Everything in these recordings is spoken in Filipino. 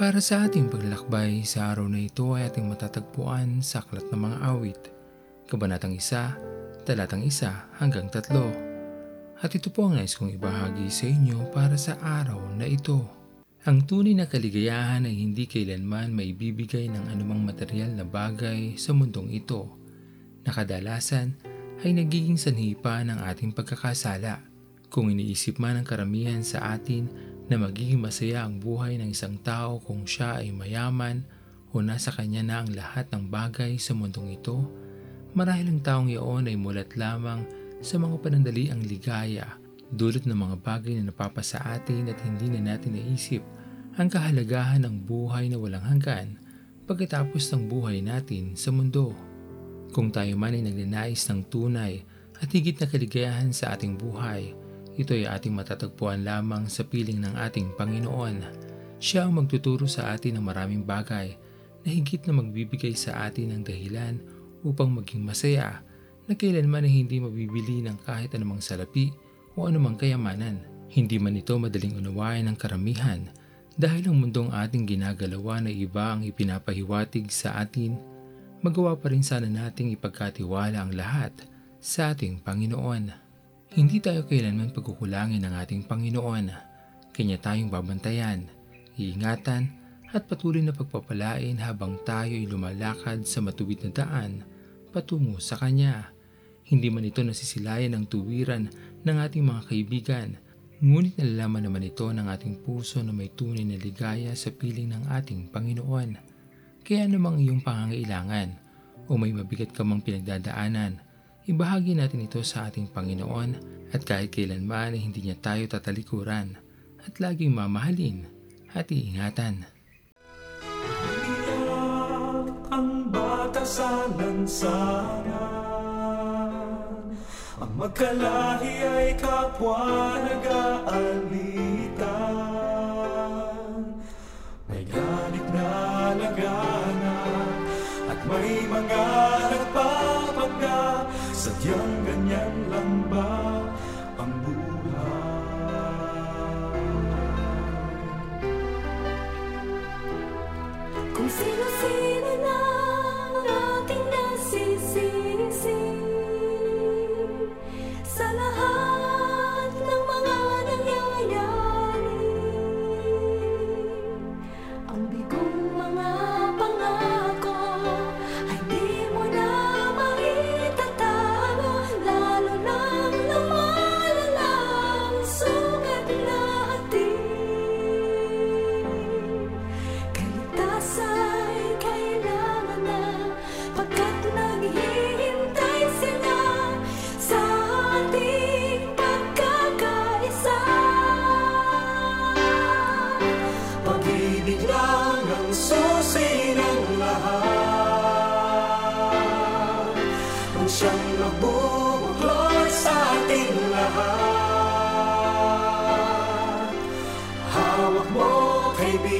Para sa ating paglalakbay sa araw na ito ay ating matatagpuan sa Aklat ng Mga Awit, Kabanatang 1, Talatang 1 hanggang 3. At ito po ang nais kong ibahagi sa inyo para sa araw na ito. Ang tunay na kaligayahan ay hindi kailanman maibibigay ng anumang material na bagay sa mundong ito, na kadalasan ay nagiging sanhi pa ng ating pagkakasala. Kung iniisip man ng karamihan sa atin na magiging masaya ang buhay ng isang tao kung siya ay mayaman o nasa kanya na ang lahat ng bagay sa mundong ito, marahil ang taong iyon ay mulat lamang sa mga panandali ang ligaya, dulot ng mga bagay na napapasa atin at hindi na natin naisip ang kahalagahan ng buhay na walang hanggan pagkatapos ng buhay natin sa mundo. Kung tayo man ay nagnanais ng tunay at higit na kaligayahan sa ating buhay, ito ay ating matatagpuan lamang sa piling ng ating Panginoon. Siya ang magtuturo sa atin ng maraming bagay na higit na magbibigay sa atin ng dahilan upang maging masaya na kailanman ay hindi mabibili ng kahit anumang salapi o anumang kayamanan. Hindi man ito madaling unawain ng karamihan dahil ang mundong ating ginagalawa na iba ang ipinapahiwatig sa atin, magawa pa rin sana nating ipagkatiwala ang lahat sa ating Panginoon. Hindi tayo kailanman pagkukulangin ng ating Panginoon. Kanya tayong babantayan, iingatan at patuloy na pagpapalain habang tayo ay lumalakad sa matuwid na daan patungo sa Kanya. Hindi man ito nasisilayan ng tuwiran ng ating mga kaibigan, ngunit nalalaman naman ito ng ating puso na may tunay na ligaya sa piling ng ating Panginoon. Kaya namang iyong pangangailangan o may mabigat ka mang pinagdadaanan, Ibahagi natin ito sa ating Panginoon at kahit kailanman hindi niya tayo tatalikuran at laging mamahalin at iingatan. Ang bata sa lansangan Ang magkalahi ay kapwa nag-aalitan May ganit na laganap At may mga Sadyang ganyan lang ba ang buhay? Kung sino-sino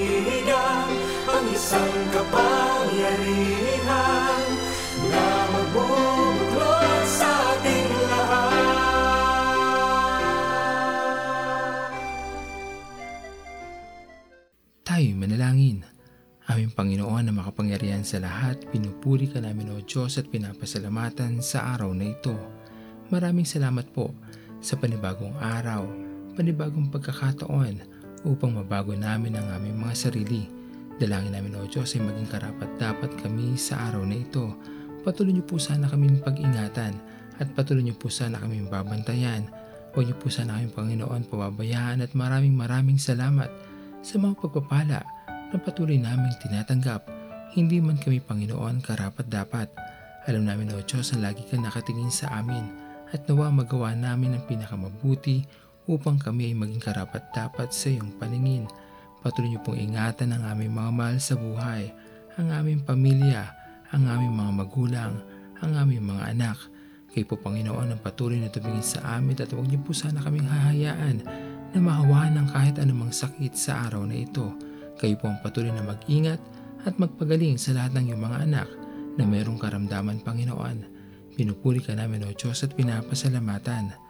kaibigan, ang isang kapangyarihan Na magbubuklod sa ating lahat Tayo manalangin. Aming Panginoon na makapangyarihan sa lahat, pinupuri ka namin o Diyos at pinapasalamatan sa araw na ito. Maraming salamat po sa panibagong araw, panibagong pagkakataon upang mabago namin ang aming mga sarili. Dalangin namin o Diyos ay maging karapat dapat kami sa araw na ito. Patuloy niyo po sana kaming pag-ingatan at patuloy niyo po sana kaming babantayan. Huwag niyo po sana kaming Panginoon pababayaan at maraming maraming salamat sa mga pagpapala na patuloy naming tinatanggap. Hindi man kami Panginoon karapat dapat. Alam namin o Diyos na lagi ka nakatingin sa amin at nawa magawa namin ang pinakamabuti upang kami ay maging karapat dapat sa iyong paningin. Patuloy niyo pong ingatan ang aming mga mahal sa buhay, ang aming pamilya, ang aming mga magulang, ang aming mga anak. Kayo po Panginoon ang patuloy na tumingin sa amin at huwag niyo po sana kaming hahayaan na mahawaan ng kahit anumang sakit sa araw na ito. Kayo po ang patuloy na mag-ingat at magpagaling sa lahat ng iyong mga anak na mayroong karamdaman Panginoon. Pinupuri ka namin o Diyos at pinapasalamatan.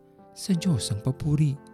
sa Diyos ang papuri.